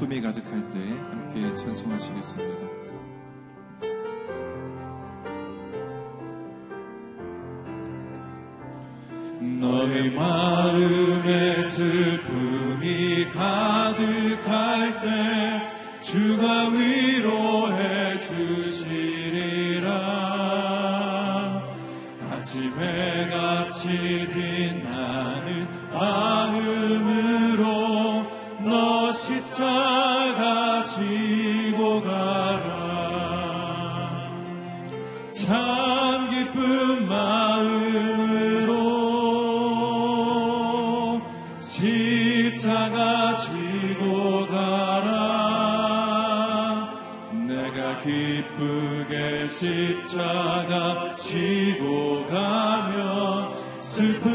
기쁨이 가득할 때 함께 찬송하시겠습니다. 너의 마음에 슬픔이 가득할 때 기쁘게 십자가 지고 가며 슬픈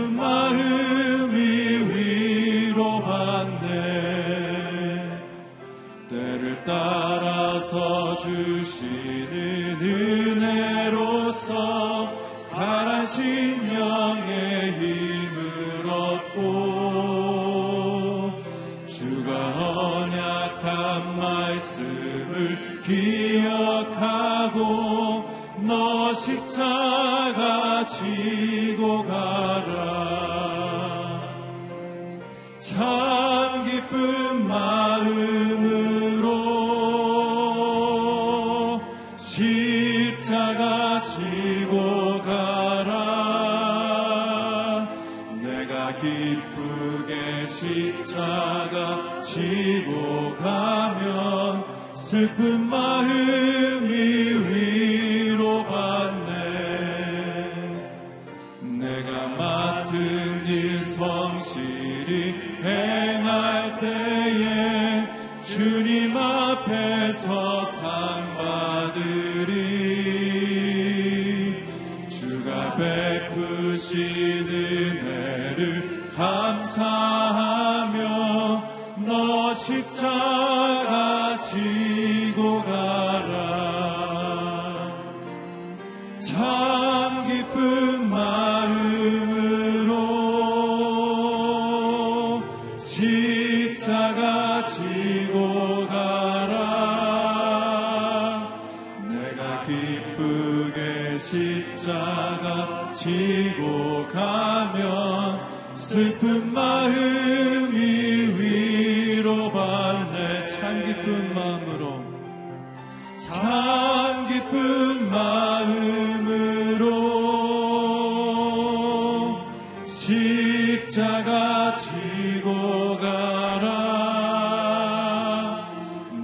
십자가 지고 가라.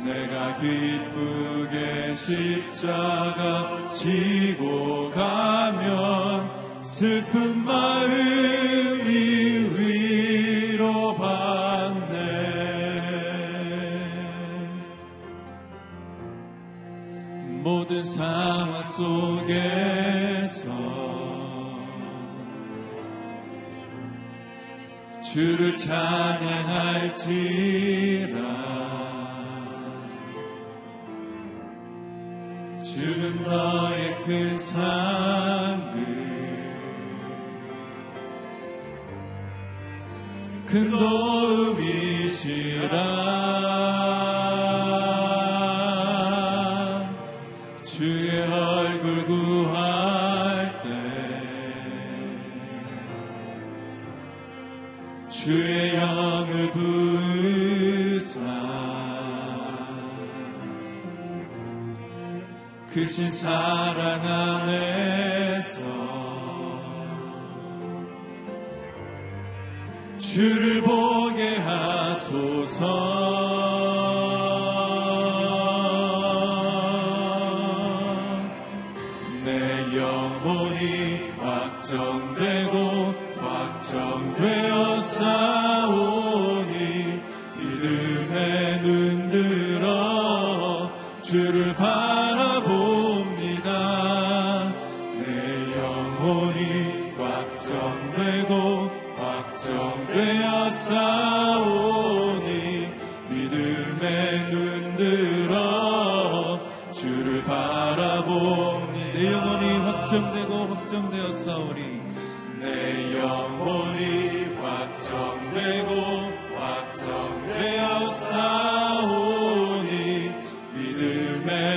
내가 기쁘게 십자가 지고 가면 슬픔 주를 찬양할지라 주는 너의 큰 상을 큰 도. 그신 사랑 안에서 주를 보게 하소서.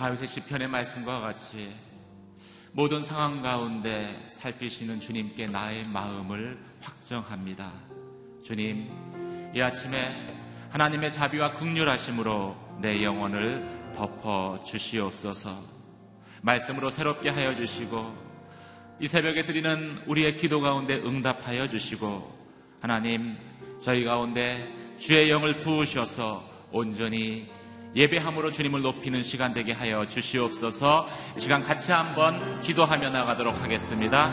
다윗의 시편의 말씀과 같이 모든 상황 가운데 살피시는 주님께 나의 마음을 확정합니다. 주님, 이 아침에 하나님의 자비와 극률하심으로 내 영혼을 덮어 주시옵소서. 말씀으로 새롭게 하여 주시고 이 새벽에 드리는 우리의 기도 가운데 응답하여 주시고 하나님 저희 가운데 주의 영을 부으셔서 온전히 예배함으로 주님을 높이는 시간 되게 하여 주시옵소서 이 시간 같이 한번 기도하며 나가도록 하겠습니다.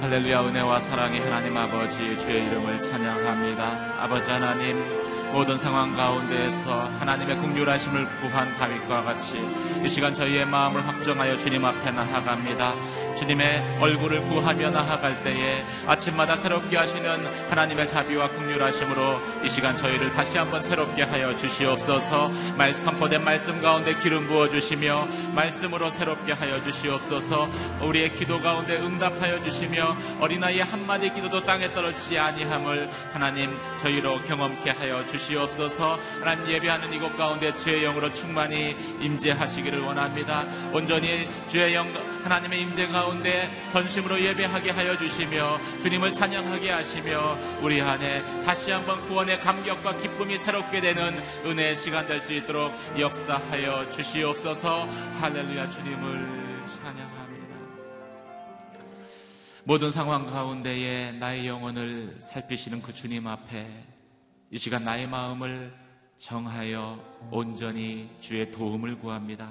할렐루야 은혜와 사랑의 하나님 아버지 주의 이름을 찬양합니다. 아버지 하나님 모든 상황 가운데에서 하나님의 긍휼하심을 구한 다윗과 같이 이 시간 저희의 마음을 확정하여 주님 앞에 나아갑니다. 주님의 얼굴을 구하며 나아갈 때에 아침마다 새롭게 하시는 하나님의 자비와 긍휼하심으로 이 시간 저희를 다시 한번 새롭게 하여 주시옵소서. 말 선포된 말씀 가운데 기름 부어 주시며 말씀으로 새롭게 하여 주시옵소서. 우리의 기도 가운데 응답하여 주시며 어린아이의 한마디 기도도 땅에 떨어지지 아니함을 하나님 저희로 경험케 하여 주시옵소서. 하나님 예배하는 이곳 가운데 주의 영으로 충만히 임재하시기를 원합니다. 온전히 주의 영 하나님의 임재 가운데 전심으로 예배하게 하여 주시며 주님을 찬양하게 하시며 우리 안에 다시 한번 구원의 감격과 기쁨이 새롭게 되는 은혜의 시간 될 수 있도록 역사하여 주시옵소서 할렐루야 주님을 찬양합니다. 모든 상황 가운데에 나의 영혼을 살피시는 그 주님 앞에 이 시간 나의 마음을 정하여 온전히 주의 도움을 구합니다.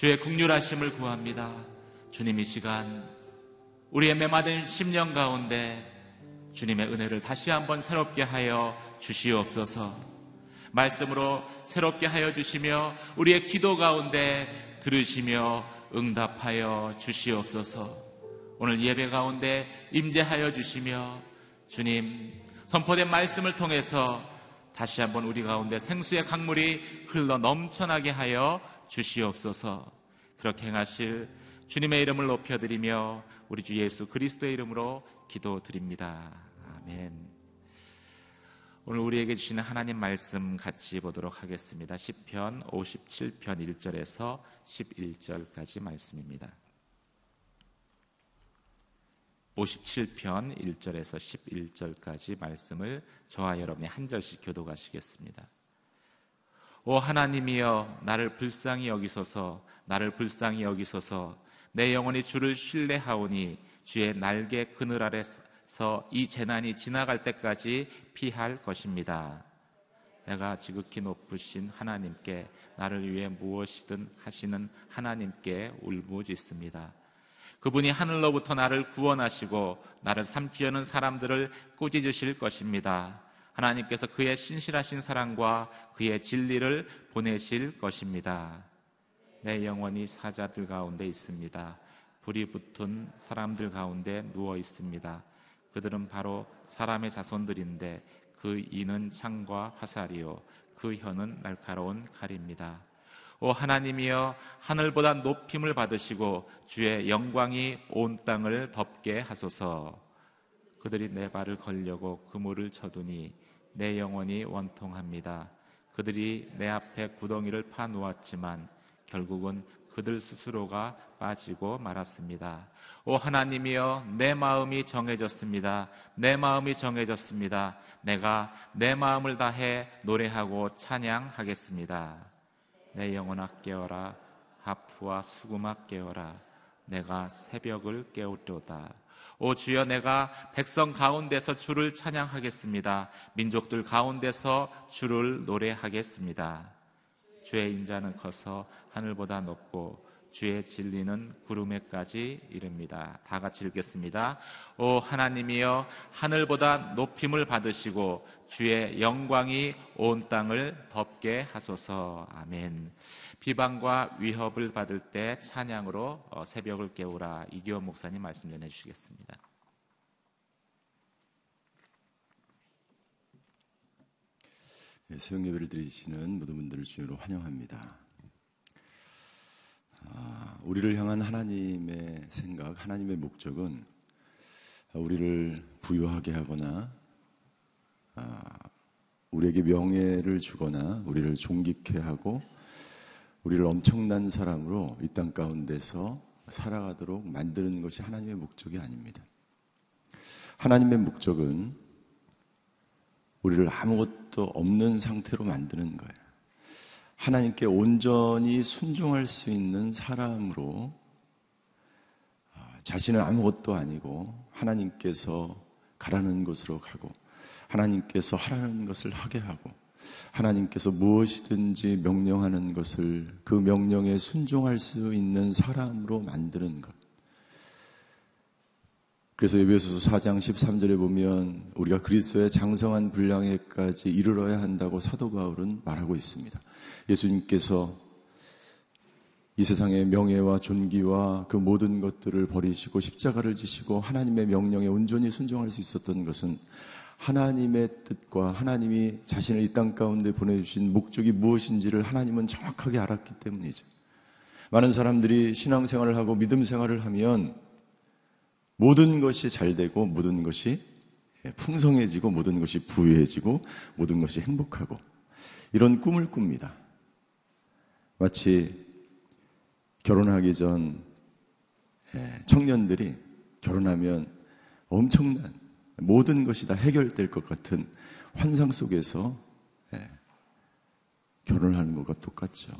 주의 국률하심을 구합니다. 주님 이 시간 우리의 메마른 심령 가운데 주님의 은혜를 다시 한번 새롭게 하여 주시옵소서. 말씀으로 새롭게 하여 주시며 우리의 기도 가운데 들으시며 응답하여 주시옵소서. 오늘 예배 가운데 임재하여 주시며 주님 선포된 말씀을 통해서 다시 한번 우리 가운데 생수의 강물이 흘러 넘쳐나게 하여 주시옵소서. 그렇게 행하실 주님의 이름을 높여드리며 우리 주 예수 그리스도의 이름으로 기도드립니다. 아멘. 오늘 우리에게 주시는 하나님 말씀 같이 보도록 하겠습니다. 10편 57편 1절에서 11절까지 말씀입니다. 57편 1절에서 11절까지 말씀을 저와 여러분이 한 절씩 교도가시겠습니다. 오 하나님이여 나를 불쌍히 여기소서 나를 불쌍히 여기소서 내 영혼이 주를 신뢰하오니 주의 날개 그늘 아래서 이 재난이 지나갈 때까지 피할 것입니다. 내가 지극히 높으신 하나님께 나를 위해 무엇이든 하시는 하나님께 울부짖습니다. 그분이 하늘로부터 나를 구원하시고 나를 삼키려는 사람들을 꾸짖으실 것입니다. 하나님께서 그의 신실하신 사랑과 그의 진리를 보내실 것입니다. 내 영혼이 사자들 가운데 있습니다. 불이 붙은 사람들 가운데 누워 있습니다. 그들은 바로 사람의 자손들인데 그 이는 창과 화살이요 그 혀는 날카로운 칼입니다. 오 하나님이여 하늘보다 높임을 받으시고 주의 영광이 온 땅을 덮게 하소서. 그들이 내 발을 걸려고 그물을 쳐두니 내 영혼이 원통합니다. 그들이 내 앞에 구덩이를 파 놓았지만 결국은 그들 스스로가 빠지고 말았습니다. 오 하나님이여 내 마음이 정해졌습니다. 내 마음이 정해졌습니다. 내가 내 마음을 다해 노래하고 찬양하겠습니다. 내 영혼아 깨어라 하프와 수금아 깨어라 내가 새벽을 깨우려다 오 주여 내가 백성 가운데서 주를 찬양하겠습니다. 민족들 가운데서 주를 노래하겠습니다. 주의 인자는 커서 하늘보다 높고 주의 진리는 구름에까지 이릅니다. 다 같이 읽겠습니다. 오 하나님이여 하늘보다 높임을 받으시고 주의 영광이 온 땅을 덮게 하소서. 아멘. 비방과 위협을 받을 때 찬양으로 어, 새벽을 깨우라 이기원 목사님 말씀 전해 주시겠습니다. 예, 새벽 예배를 드리시는 모든 분들을 주님으로 환영합니다. 아, 우리를 향한 하나님의 생각, 하나님의 목적은 우리를 부유하게 하거나 아, 우리에게 명예를 주거나 우리를 존귀케 하고 우리를 엄청난 사람으로 이 땅 가운데서 살아가도록 만드는 것이 하나님의 목적이 아닙니다. 하나님의 목적은 우리를 아무것도 없는 상태로 만드는 거예요. 하나님께 온전히 순종할 수 있는 사람으로 아, 자신은 아무것도 아니고 하나님께서 가라는 곳으로 가고 하나님께서 하라는 것을 하게 하고 하나님께서 무엇이든지 명령하는 것을 그 명령에 순종할 수 있는 사람으로 만드는 것. 그래서 에베소서 4장 13절에 보면 우리가 그리스도의 장성한 분량에까지 이르러야 한다고 사도 바울은 말하고 있습니다. 예수님께서 이 세상의 명예와 존귀와 그 모든 것들을 버리시고 십자가를 지시고 하나님의 명령에 온전히 순종할 수 있었던 것은 하나님의 뜻과 하나님이 자신을 이 땅 가운데 보내주신 목적이 무엇인지를 하나님은 정확하게 알았기 때문이죠. 많은 사람들이 신앙생활을 하고 믿음 생활을 하면 모든 것이 잘 되고 모든 것이 풍성해지고 모든 것이 부유해지고 모든 것이 행복하고 이런 꿈을 꿉니다. 마치 결혼하기 전 예, 청년들이 결혼하면 엄청난 모든 것이 다 해결될 것 같은 환상 속에서 예, 결혼하는 것과 똑같죠.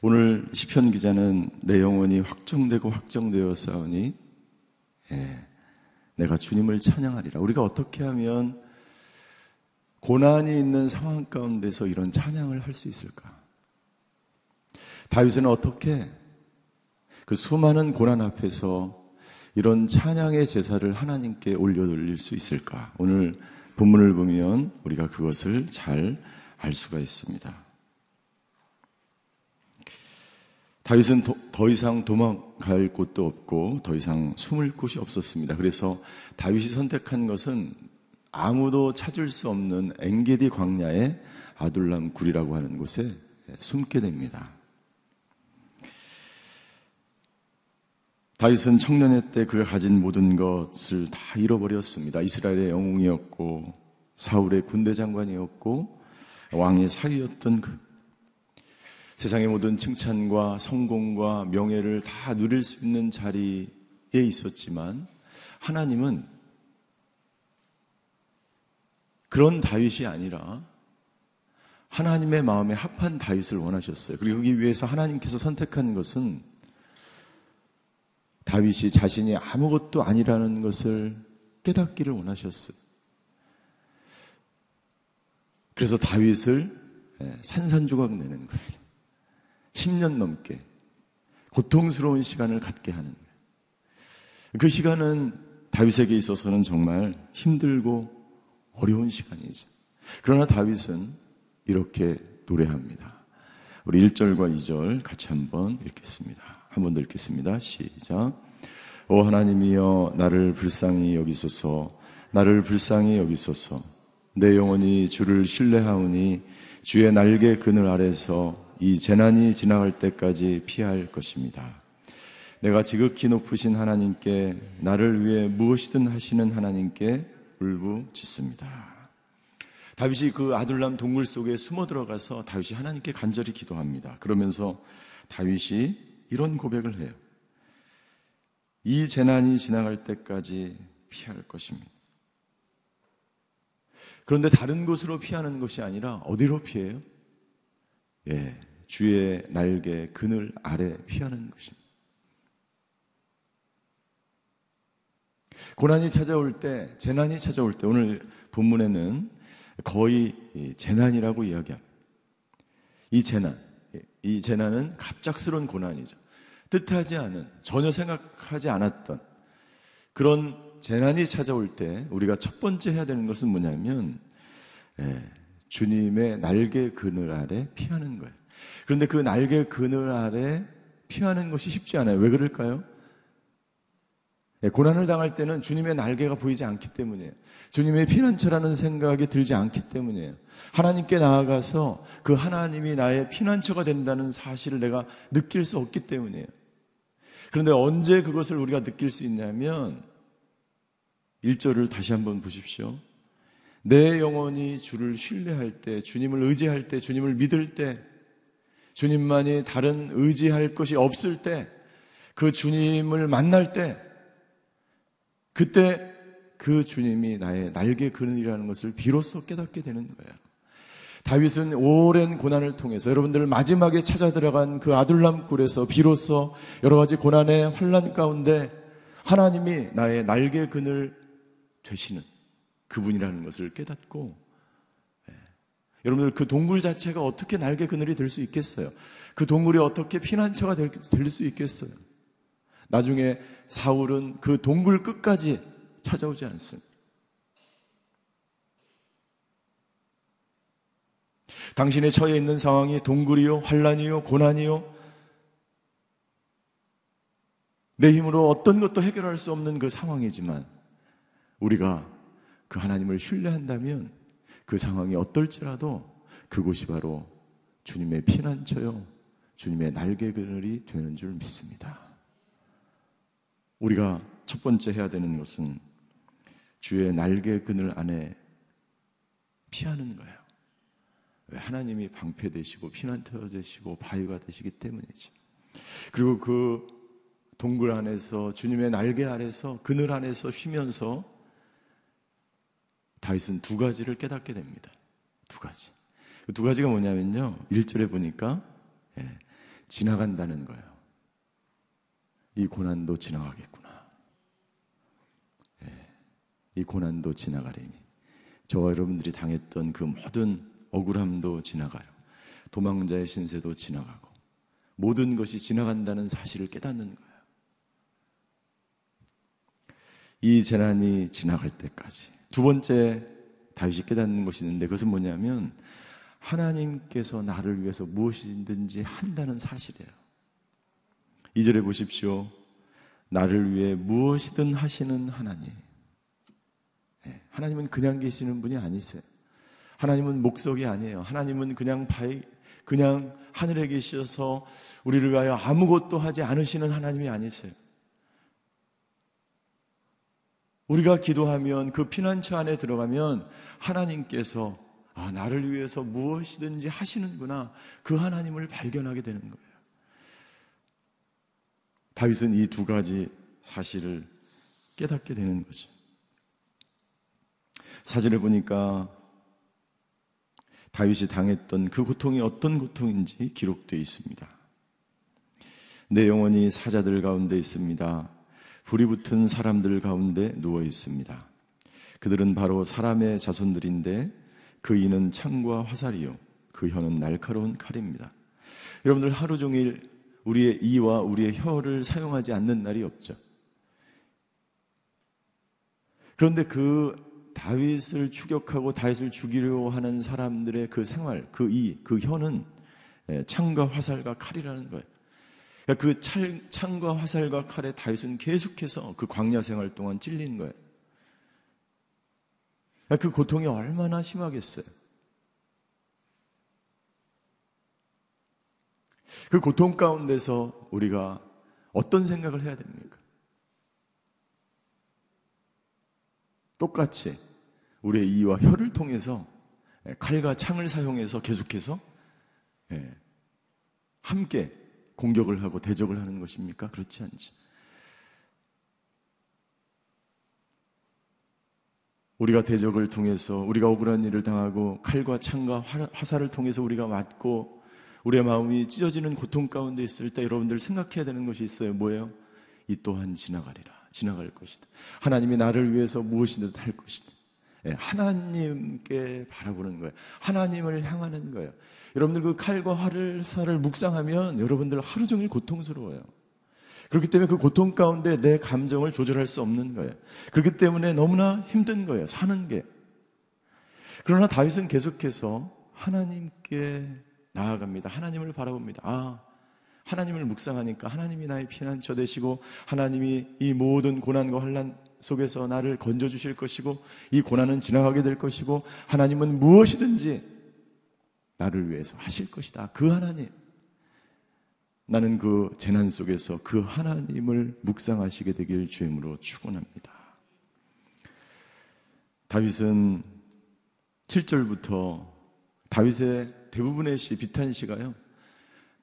오늘 시편 기자는 내 영혼이 확정되고 확정되어 싸우니 예, 내가 주님을 찬양하리라. 우리가 어떻게 하면 고난이 있는 상황 가운데서 이런 찬양을 할 수 있을까? 다윗은 어떻게 그 수많은 고난 앞에서 이런 찬양의 제사를 하나님께 올려드릴 수 있을까? 오늘 본문을 보면 우리가 그것을 잘 알 수가 있습니다. 다윗은 더, 더, 이상 도망갈 곳도 없고 더 이상 숨을 곳이 없었습니다. 그래서 다윗이 선택한 것은 아무도 찾을 수 없는 엥게디 광야의 아둘람 굴이라고 하는 곳에 숨게 됩니다. 다윗은 청년의 때 그가 가진 모든 것을 다 잃어버렸습니다. 이스라엘의 영웅이었고 사울의 군대 장관이었고 왕의 사위였던 그 세상의 모든 칭찬과 성공과 명예를 다 누릴 수 있는 자리에 있었지만 하나님은 그런 다윗이 아니라 하나님의 마음에 합한 다윗을 원하셨어요. 그리고 여기 위해서 하나님께서 선택한 것은 다윗이 자신이 아무것도 아니라는 것을 깨닫기를 원하셨어요. 그래서 다윗을 예, 산산조각 내는 거예요. 10년 넘게 고통스러운 시간을 갖게 하는 거예요. 그 시간은 다윗에게 있어서는 정말 힘들고 어려운 시간이죠. 그러나 다윗은 이렇게 노래합니다. 우리 1절과 2절 같이 한번 읽겠습니다. 한 번 더 읽겠습니다. 시작. 오 하나님이여 나를 불쌍히 여기소서 나를 불쌍히 여기소서 내 영혼이 주를 신뢰하오니 주의 날개 그늘 아래서 이 재난이 지나갈 때까지 피할 것입니다. 내가 지극히 높으신 하나님께 나를 위해 무엇이든 하시는 하나님께 울부짖습니다. 다윗이 그 아둘람 동굴 속에 숨어 들어가서 다윗이 하나님께 간절히 기도합니다. 그러면서 다윗이 이런 고백을 해요. 이 재난이 지나갈 때까지 피할 것입니다. 그런데 다른 곳으로 피하는 것이 아니라 어디로 피해요? 예, 주의 날개 그늘 아래 피하는 것입니다. 고난이 찾아올 때, 재난이 찾아올 때, 오늘 본문에는 거의 재난이라고 이야기합니다. 이 재난, 이 재난은 갑작스러운 고난이죠. 뜻하지 않은, 전혀 생각하지 않았던 그런 재난이 찾아올 때 우리가 첫 번째 해야 되는 것은 뭐냐면, 예, 주님의 날개 그늘 아래 피하는 거예요. 그런데 그 날개 그늘 아래 피하는 것이 쉽지 않아요. 왜 그럴까요? 예, 고난을 당할 때는 주님의 날개가 보이지 않기 때문이에요. 주님의 피난처라는 생각이 들지 않기 때문이에요. 하나님께 나아가서 그 하나님이 나의 피난처가 된다는 사실을 내가 느낄 수 없기 때문이에요. 그런데 언제 그것을 우리가 느낄 수 있냐면 1절을 다시 한번 보십시오. 내 영혼이 주를 신뢰할 때, 주님을 의지할 때, 주님을 믿을 때, 주님만이 다른 의지할 것이 없을 때, 그 주님을 만날 때, 그때 그 주님이 나의 날개 그늘이라는 것을 비로소 깨닫게 되는 거예요. 다윗은 오랜 고난을 통해서 여러분들 마지막에 찾아 들어간 그 아둘람 굴에서 비로소 여러 가지 고난의 환란 가운데 하나님이 나의 날개 그늘 되시는 그분이라는 것을 깨닫고 예. 여러분들 그 동굴 자체가 어떻게 날개 그늘이 될 수 있겠어요? 그 동굴이 어떻게 피난처가 될 수 있겠어요? 나중에 사울은 그 동굴 끝까지 찾아오지 않습니다. 당신의 처해 있는 상황이 동굴이요, 환란이요, 고난이요, 내 힘으로 어떤 것도 해결할 수 없는 그 상황이지만 우리가 그 하나님을 신뢰한다면 그 상황이 어떨지라도 그곳이 바로 주님의 피난처요, 주님의 날개 그늘이 되는 줄 믿습니다. 우리가 첫 번째 해야 되는 것은 주의 날개 그늘 안에 피하는 거예요. 왜 하나님이 방패 되시고 피난처 되시고 바위가 되시기 때문이지. 그리고 그 동굴 안에서 주님의 날개 아래서 그늘 안에서 쉬면서 다윗은 두 가지를 깨닫게 됩니다. 두 가지. 그두 가지가 뭐냐면요. 1절에 보니까 예, 지나간다는 거예요. 이 고난도 지나가겠구나. 예, 이 고난도 지나가리니. 저와 여러분들이 당했던 그 모든 억울함도 지나가요. 도망자의 신세도 지나가고 모든 것이 지나간다는 사실을 깨닫는 거예요. 이 재난이 지나갈 때까지 두 번째 다윗이 깨닫는 것이 있는데 그것은 뭐냐면 하나님께서 나를 위해서 무엇이든지 한다는 사실이에요. 이절에 보십시오. 나를 위해 무엇이든 하시는 하나님. 네, 하나님은 그냥 계시는 분이 아니세요. 하나님은 목석이 아니에요. 하나님은 그냥 바위, 그냥 하늘에 계셔서 우리를 위하여 아무것도 하지 않으시는 하나님이 아니세요. 우리가 기도하면 그 피난처 안에 들어가면 하나님께서 아, 나를 위해서 무엇이든지 하시는구나. 그 하나님을 발견하게 되는 거예요. 다윗은 이 두 가지 사실을 깨닫게 되는 거죠. 사진을 보니까 다윗이 당했던 그 고통이 어떤 고통인지 기록되어 있습니다. 내 영혼이 사자들 가운데 있습니다. 불이 붙은 사람들 가운데 누워 있습니다. 그들은 바로 사람의 자손들인데 그 이는 창과 화살이요. 그 혀는 날카로운 칼입니다. 여러분들 하루 종일 우리의 이와 우리의 혀를 사용하지 않는 날이 없죠. 그런데 그 다윗을 추격하고 다윗을 죽이려 하는 사람들의 그 생활, 그 이, 그 혀는 창과 화살과 칼이라는 거예요. 그러니까 그 찰, 창과 화살과 칼에 다윗은 계속해서 그 광야 생활 동안 찔린 거예요. 그러니까 그 고통이 얼마나 심하겠어요. 그 고통 가운데서 우리가 어떤 생각을 해야 됩니까? 똑같이 우리의 이와 혀를 통해서 칼과 창을 사용해서 계속해서 예, 함께 공격을 하고 대적을 하는 것입니까? 그렇지 않죠. 우리가 대적을 통해서 우리가 억울한 일을 당하고 칼과 창과 화살을 통해서 우리가 맞고 우리의 마음이 찢어지는 고통 가운데 있을 때 여러분들 생각해야 되는 것이 있어요. 뭐예요? 이 또한 지나가리라. 지나갈 것이다. 하나님이 나를 위해서 무엇이든 할 것이다. 예, 하나님께 바라보는 거예요. 하나님을 향하는 거예요. 여러분들 그 칼과 활을 살을 묵상하면 여러분들 하루 종일 고통스러워요. 그렇기 때문에 그 고통 가운데 내 감정을 조절할 수 없는 거예요. 그렇기 때문에 너무나 힘든 거예요. 사는 게. 그러나 다윗은 계속해서 하나님께 나아갑니다. 하나님을 바라봅니다. 아, 하나님을 묵상하니까 하나님이 나의 피난처 되시고 하나님이 이 모든 고난과 환란 속에서 나를 건져 주실 것이고 이 고난은 지나가게 될 것이고 하나님은 무엇이든지 나를 위해서 하실 것이다. 그 하나님. 나는 그 재난 속에서 그 하나님을 묵상하시게 되길 주임으로 축원합니다. 다윗은 7절부터 다윗의 대부분의 시 비탄 시가요.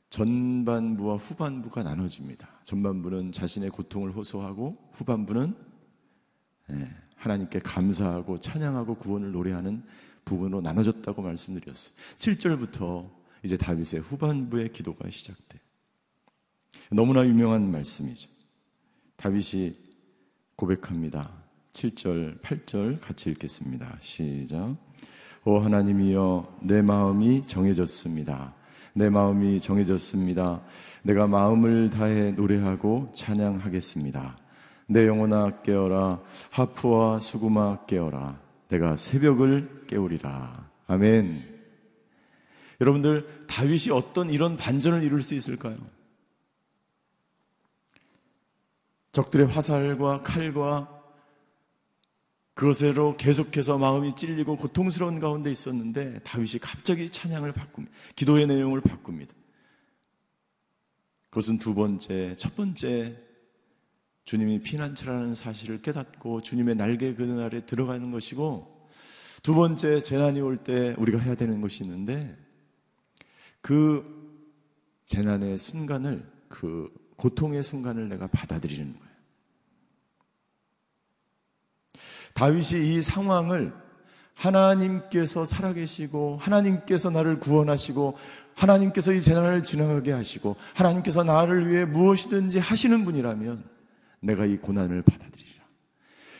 전반부와 후반부가 나눠집니다. 전반부는 자신의 고통을 호소하고 후반부는 예, 하나님께 감사하고 찬양하고 구원을 노래하는 부분으로 나눠졌다고 말씀드렸어요. 7절부터 이제 다윗의 후반부의 기도가 시작돼. 너무나 유명한 말씀이죠. 다윗이 고백합니다. 7절, 8절 같이 읽겠습니다. 시작. 오 하나님이여 내 마음이 정해졌습니다. 내 마음이 정해졌습니다. 내가 마음을 다해 노래하고 찬양하겠습니다. 내 영혼아 깨어라 하프와 수구마 깨어라 내가 새벽을 깨우리라. 아멘. 여러분들 다윗이 어떤 이런 반전을 이룰 수 있을까요? 적들의 화살과 칼과 그것으로 계속해서 마음이 찔리고 고통스러운 가운데 있었는데 다윗이 갑자기 찬양을 바꿉니다. 기도의 내용을 바꿉니다. 그것은 두 번째, 첫 번째 주님이 피난처라는 사실을 깨닫고 주님의 날개 그늘 아래 들어가는 것이고 두 번째 재난이 올 때 우리가 해야 되는 것이 있는데 그 재난의 순간을 그 고통의 순간을 내가 받아들이는 거예요. 다윗이 이 상황을 하나님께서 살아계시고 하나님께서 나를 구원하시고 하나님께서 이 재난을 지나가게 하시고 하나님께서 나를 위해 무엇이든지 하시는 분이라면 내가 이 고난을 받아들이리라.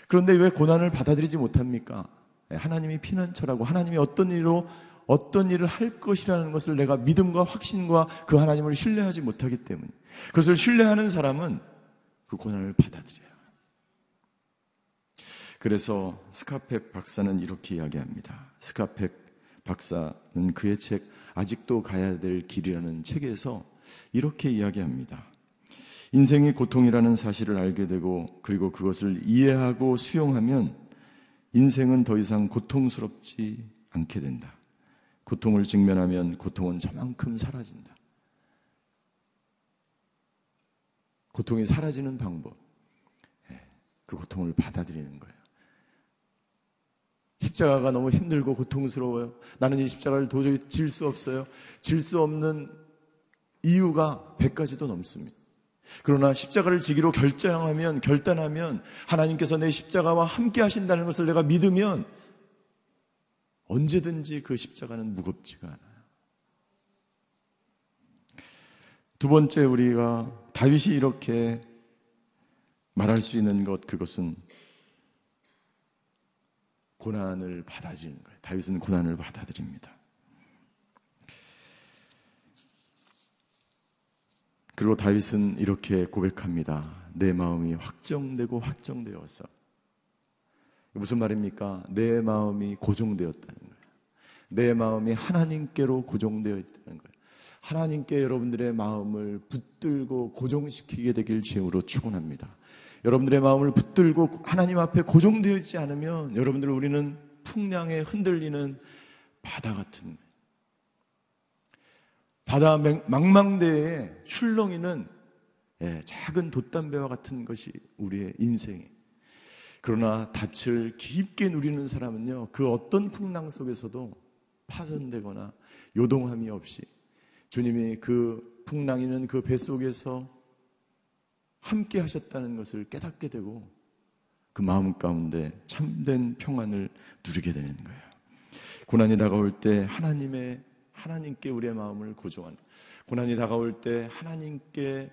그런데 왜 고난을 받아들이지 못합니까? 네, 하나님이 피난처라고 하나님이 어떤 일로 어떤 일을 할 것이라는 것을 내가 믿음과 확신과 그 하나님을 신뢰하지 못하기 때문에 그것을 신뢰하는 사람은 그 고난을 받아들여요. 그래서 스카펙 박사는 이렇게 이야기합니다. 스카펙 박사는 그의 책 아직도 가야 될 길이라는 책에서 이렇게 이야기합니다. 인생이 고통이라는 사실을 알게 되고 그리고 그것을 이해하고 수용하면 인생은 더 이상 고통스럽지 않게 된다. 고통을 직면하면 고통은 저만큼 사라진다. 고통이 사라지는 방법. 예, 그 고통을 받아들이는 거예요. 십자가가 너무 힘들고 고통스러워요. 나는 이 십자가를 도저히 질 수 없어요. 질 수 없는 이유가 100가지도 넘습니다. 그러나 십자가를 지기로 결정하면, 결단하면 하나님께서 내 십자가와 함께 하신다는 것을 내가 믿으면 언제든지 그 십자가는 무겁지가 않아요. 두 번째 우리가 다윗이 이렇게 말할 수 있는 것 그것은 고난을 받아들이는 거예요. 다윗은 고난을 받아들입니다. 그리고 다윗은 이렇게 고백합니다. 내 마음이 확정되고 확정되어서 무슨 말입니까? 내 마음이 고정되었다는 거예요. 내 마음이 하나님께로 고정되어 있다는 거예요. 하나님께 여러분들의 마음을 붙들고 고정시키게 되길 주으로 축원합니다. 여러분들의 마음을 붙들고 하나님 앞에 고정되어 있지 않으면 여러분들 우리는 풍량에 흔들리는 바다 같은 바다 망망대에 출렁이는 예, 작은 돛담배와 같은 것이 우리의 인생에. 그러나 닻을 깊게 누리는 사람은요 그 어떤 풍랑 속에서도 파손되거나 요동함이 없이 주님이 그 풍랑이는 그 뱃속에서 함께 하셨다는 것을 깨닫게 되고 그 마음 가운데 참된 평안을 누리게 되는 거예요. 고난이 다가올 때 하나님의 하나님께 우리의 마음을 고정하는 고난이 다가올 때 하나님께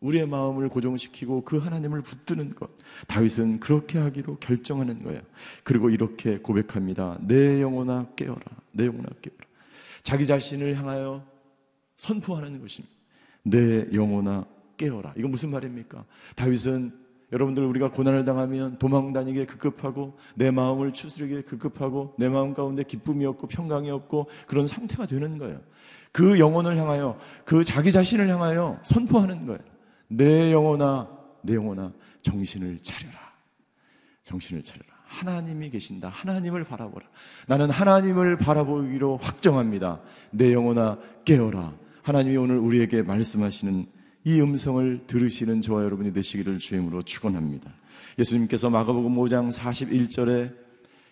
우리의 마음을 고정시키고 그 하나님을 붙드는 것. 다윗은 그렇게 하기로 결정하는 거예요. 그리고 이렇게 고백합니다. 내 영혼아 깨어라. 내 영혼아 깨어라. 자기 자신을 향하여 선포하는 것입니다. 내 영혼아 깨어라. 이건 무슨 말입니까? 다윗은 여러분들 우리가 고난을 당하면 도망다니게 급급하고 내 마음을 추스르게 급급하고 내 마음 가운데 기쁨이 없고 평강이 없고 그런 상태가 되는 거예요. 그 영혼을 향하여 그 자기 자신을 향하여 선포하는 거예요. 내 영혼아 내 영혼아 정신을 차려라. 정신을 차려라. 하나님이 계신다. 하나님을 바라보라. 나는 하나님을 바라보기로 확정합니다. 내 영혼아 깨어라. 하나님이 오늘 우리에게 말씀하시는 이 음성을 들으시는 저와 여러분이 되시기를 주임으로 축원합니다. 예수님께서 마가복음 5장 41절에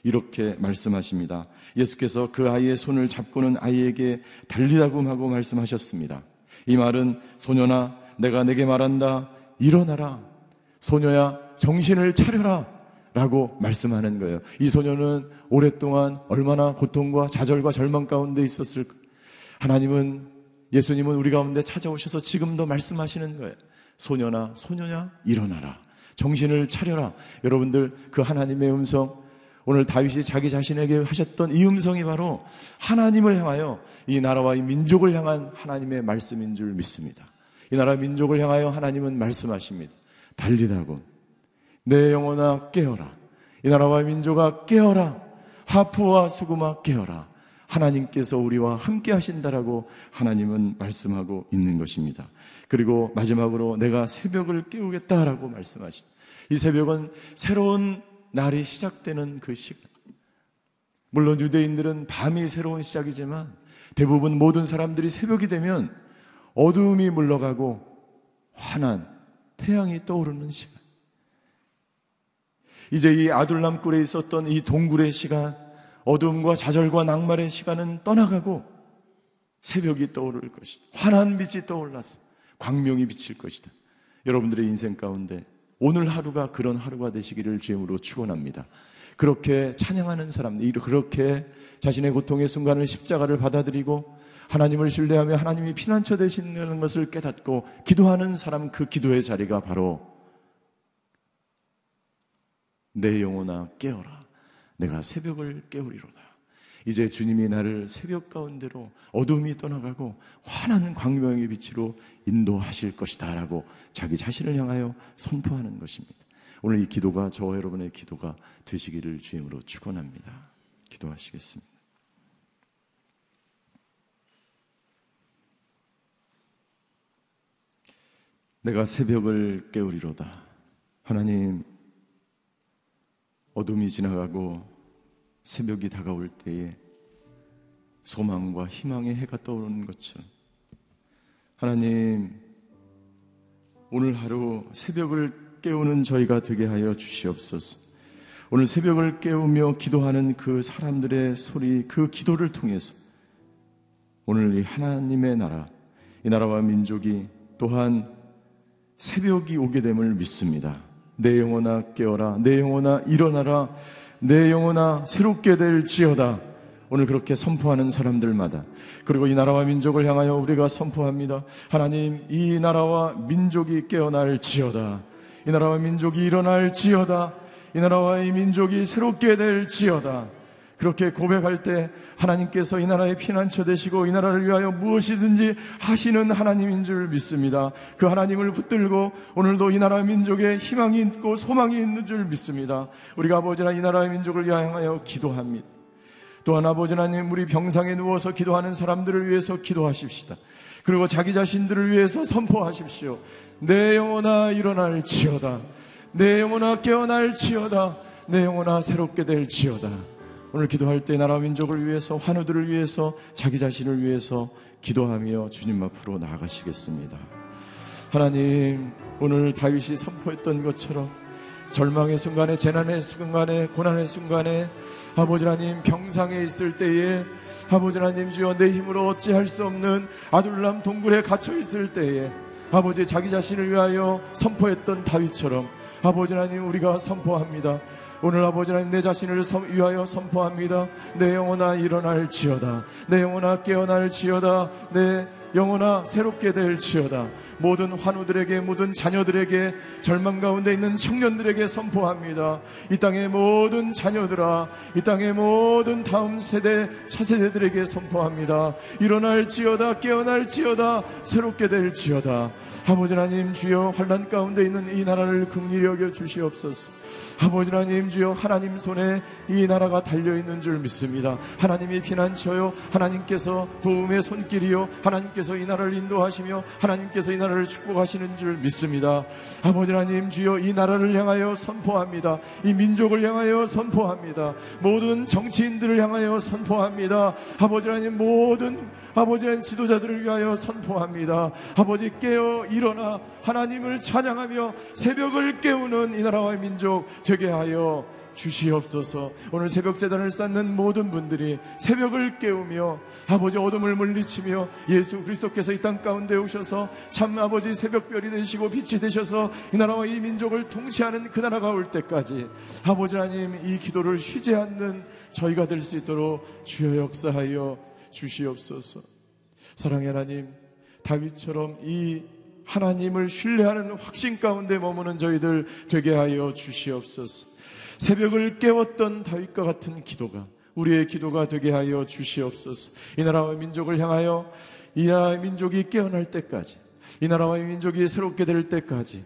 이렇게 말씀하십니다. 예수께서 그 아이의 손을 잡고는 아이에게 달리다금 하고 말씀하셨습니다. 이 말은 소녀나 내가 내게 말한다. 일어나라. 소녀야 정신을 차려라. 라고 말씀하는 거예요. 이 소녀는 오랫동안 얼마나 고통과 좌절과 절망 가운데 있었을 하나님은 예수님은 우리 가운데 찾아오셔서 지금도 말씀하시는 거예요. 소녀나 소녀냐 일어나라. 정신을 차려라. 여러분들 그 하나님의 음성 오늘 다윗이 자기 자신에게 하셨던 이 음성이 바로 하나님을 향하여 이 나라와 이 민족을 향한 하나님의 말씀인 줄 믿습니다. 이 나라 민족을 향하여 하나님은 말씀하십니다. 달리다고 내 영혼아 깨어라. 이 나라와 민족아 깨어라. 하프와 수구마 깨어라. 하나님께서 우리와 함께 하신다라고 하나님은 말씀하고 있는 것입니다. 그리고 마지막으로 내가 새벽을 깨우겠다라고 말씀하십니다. 이 새벽은 새로운 날이 시작되는 그 시간. 물론 유대인들은 밤이 새로운 시작이지만 대부분 모든 사람들이 새벽이 되면 어두움이 물러가고 환한 태양이 떠오르는 시간. 이제 이 아둘람 굴에 있었던 이 동굴의 시간, 어둠과 좌절과 낭만의 시간은 떠나가고 새벽이 떠오를 것이다. 환한 빛이 떠올라서 광명이 비칠 것이다. 여러분들의 인생 가운데 오늘 하루가 그런 하루가 되시기를 주임으로 축원합니다. 그렇게 찬양하는 사람들, 그렇게 자신의 고통의 순간을 십자가를 받아들이고 하나님을 신뢰하며 하나님이 피난처 되시는 것을 깨닫고 기도하는 사람 그 기도의 자리가 바로 내 영혼아 깨어라. 내가 새벽을 깨우리로다. 이제 주님이 나를 새벽 가운데로 어둠이 떠나가고 환한 광명의 빛으로 인도하실 것이다. 라고 자기 자신을 향하여 선포하는 것입니다. 오늘 이 기도가 저와 여러분의 기도가 되시기를 주임으로 축원합니다. 기도하시겠습니다. 내가 새벽을 깨우리로다. 하나님, 어둠이 지나가고 새벽이 다가올 때에 소망과 희망의 해가 떠오르는 것처럼 하나님 오늘 하루 새벽을 깨우는 저희가 되게 하여 주시옵소서. 오늘 새벽을 깨우며 기도하는 그 사람들의 소리, 그 기도를 통해서 오늘 이 하나님의 나라, 이 나라와 민족이 또한 새벽이 오게 됨을 믿습니다. 내 영혼아 깨어라. 내 영혼아 일어나라. 내 영혼아 새롭게 될 지어다. 오늘 그렇게 선포하는 사람들마다 그리고 이 나라와 민족을 향하여 우리가 선포합니다. 하나님 이 나라와 민족이 깨어날 지어다. 이 나라와 민족이 일어날 지어다. 이 나라와 이 민족이 새롭게 될 지어다. 그렇게 고백할 때 하나님께서 이 나라의 피난처 되시고 이 나라를 위하여 무엇이든지 하시는 하나님인 줄 믿습니다. 그 하나님을 붙들고 오늘도 이 나라 민족에 희망이 있고 소망이 있는 줄 믿습니다. 우리가 아버지나 이 나라의 민족을 위하여 기도합니다. 또한 아버지 하나님 우리 병상에 누워서 기도하는 사람들을 위해서 기도하십시다. 그리고 자기 자신들을 위해서 선포하십시오. 내 영혼아 일어날지어다. 내 영혼아 깨어날지어다. 내 영혼아 새롭게 될지어다. 오늘 기도할 때 나라 민족을 위해서 환우들을 위해서 자기 자신을 위해서 기도하며 주님 앞으로 나아가시겠습니다. 하나님 오늘 다윗이 선포했던 것처럼 절망의 순간에 재난의 순간에 고난의 순간에 아버지 하나님 병상에 있을 때에 아버지 하나님 주여 내 힘으로 어찌할 수 없는 아둘람 동굴에 갇혀 있을 때에 아버지 자기 자신을 위하여 선포했던 다윗처럼 아버지 하나님 우리가 선포합니다. 오늘 아버지 하나님 내 자신을 위하여 선포합니다. 내 영혼아 일어날지어다. 내 영혼아 깨어날지어다. 내 영혼아 새롭게 될지어다. 모든 환우들에게 모든 자녀들에게 절망 가운데 있는 청년들에게 선포합니다. 이 땅의 모든 자녀들아 이 땅의 모든 다음 세대 차세대들에게 선포합니다. 일어날지어다 깨어날지어다 새롭게 될지어다 아버지 하나님 주여 환란 가운데 있는 이 나라를 긍휼히 여겨 주시옵소서. 아버지 하나님 주여 하나님 손에 이 나라가 달려 있는 줄 믿습니다. 하나님이 피난처요 하나님께서 도움의 손길이요 하나님께서 이 나라를 인도하시며 하나님께서 이 나라를 축복하시는 줄 믿습니다. 아버지 하나님 주여 이 나라를 향하여 선포합니다. 이 민족을 향하여 선포합니다. 모든 정치인들을 향하여 선포합니다. 아버지 하나님 모든 아버지 하나님 지도자들을 위하여 선포합니다. 아버지 깨어 일어나 하나님을 찬양하며 새벽을 깨우는 이 나라와 민족 되게 하여 주시옵소서. 오늘 새벽 재단을 쌓는 모든 분들이 새벽을 깨우며 아버지 어둠을 물리치며 예수 그리스도께서 이 땅 가운데 오셔서 참 아버지 새벽별이 되시고 빛이 되셔서 이 나라와 이 민족을 통치하는 그 나라가 올 때까지 아버지 하나님 이 기도를 쉬지 않는 저희가 될 수 있도록 주여 역사하여 주시옵소서. 사랑의 하나님, 다윗처럼 이 하나님을 신뢰하는 확신 가운데 머무는 저희들 되게 하여 주시옵소서. 새벽을 깨웠던 다윗과 같은 기도가 우리의 기도가 되게 하여 주시옵소서. 이 나라와 민족을 향하여 이 나라의 민족이 깨어날 때까지, 이 나라와 이 민족이 새롭게 될 때까지,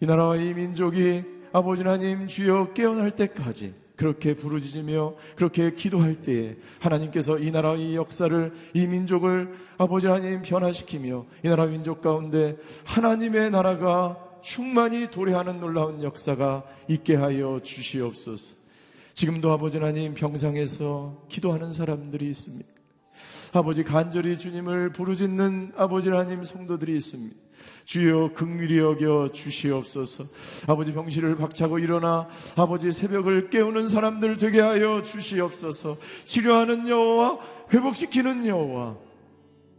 이 나라와 이 민족이 아버지 하나님 주여 깨어날 때까지 그렇게 부르짖으며 그렇게 기도할 때에 하나님께서 이 나라의 역사를 이 민족을 아버지 하나님 변화시키며 이 나라 민족 가운데 하나님의 나라가 충만히 도래하는 놀라운 역사가 있게 하여 주시옵소서. 지금도 아버지 하나님 병상에서 기도하는 사람들이 있습니다. 아버지 간절히 주님을 부르짖는 아버지 하나님 성도들이 있습니다. 주여 극률이 여겨 주시옵소서. 아버지 병실을 박차고 일어나 아버지 새벽을 깨우는 사람들 되게 하여 주시옵소서. 치료하는 여호와 회복시키는 여호와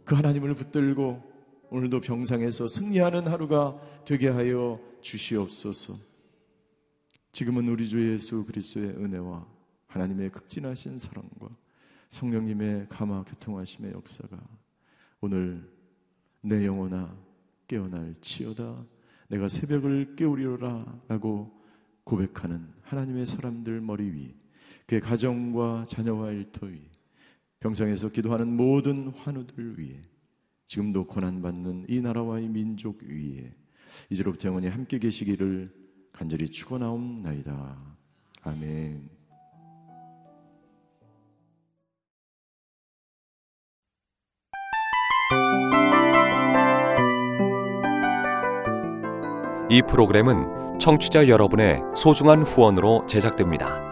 그 하나님을 붙들고 오늘도 병상에서 승리하는 하루가 되게 하여 주시옵소서. 지금은 우리 주 예수 그리스도의 은혜와 하나님의 극진하신 사랑과 성령님의 감화 교통하심의 역사가 오늘 내 영혼아 깨어날 치어다 내가 새벽을 깨우리로라 라고 고백하는 하나님의 사람들 머리 위 그의 가정과 자녀와 일터 위 병상에서 기도하는 모든 환우들 위에 지금도 고난받는 이 나라와 이 민족 위에 이제로부터 영원히 함께 계시기를 간절히 축원하옵나이다. 아멘. 이 프로그램은 청취자 여러분의 소중한 후원으로 제작됩니다.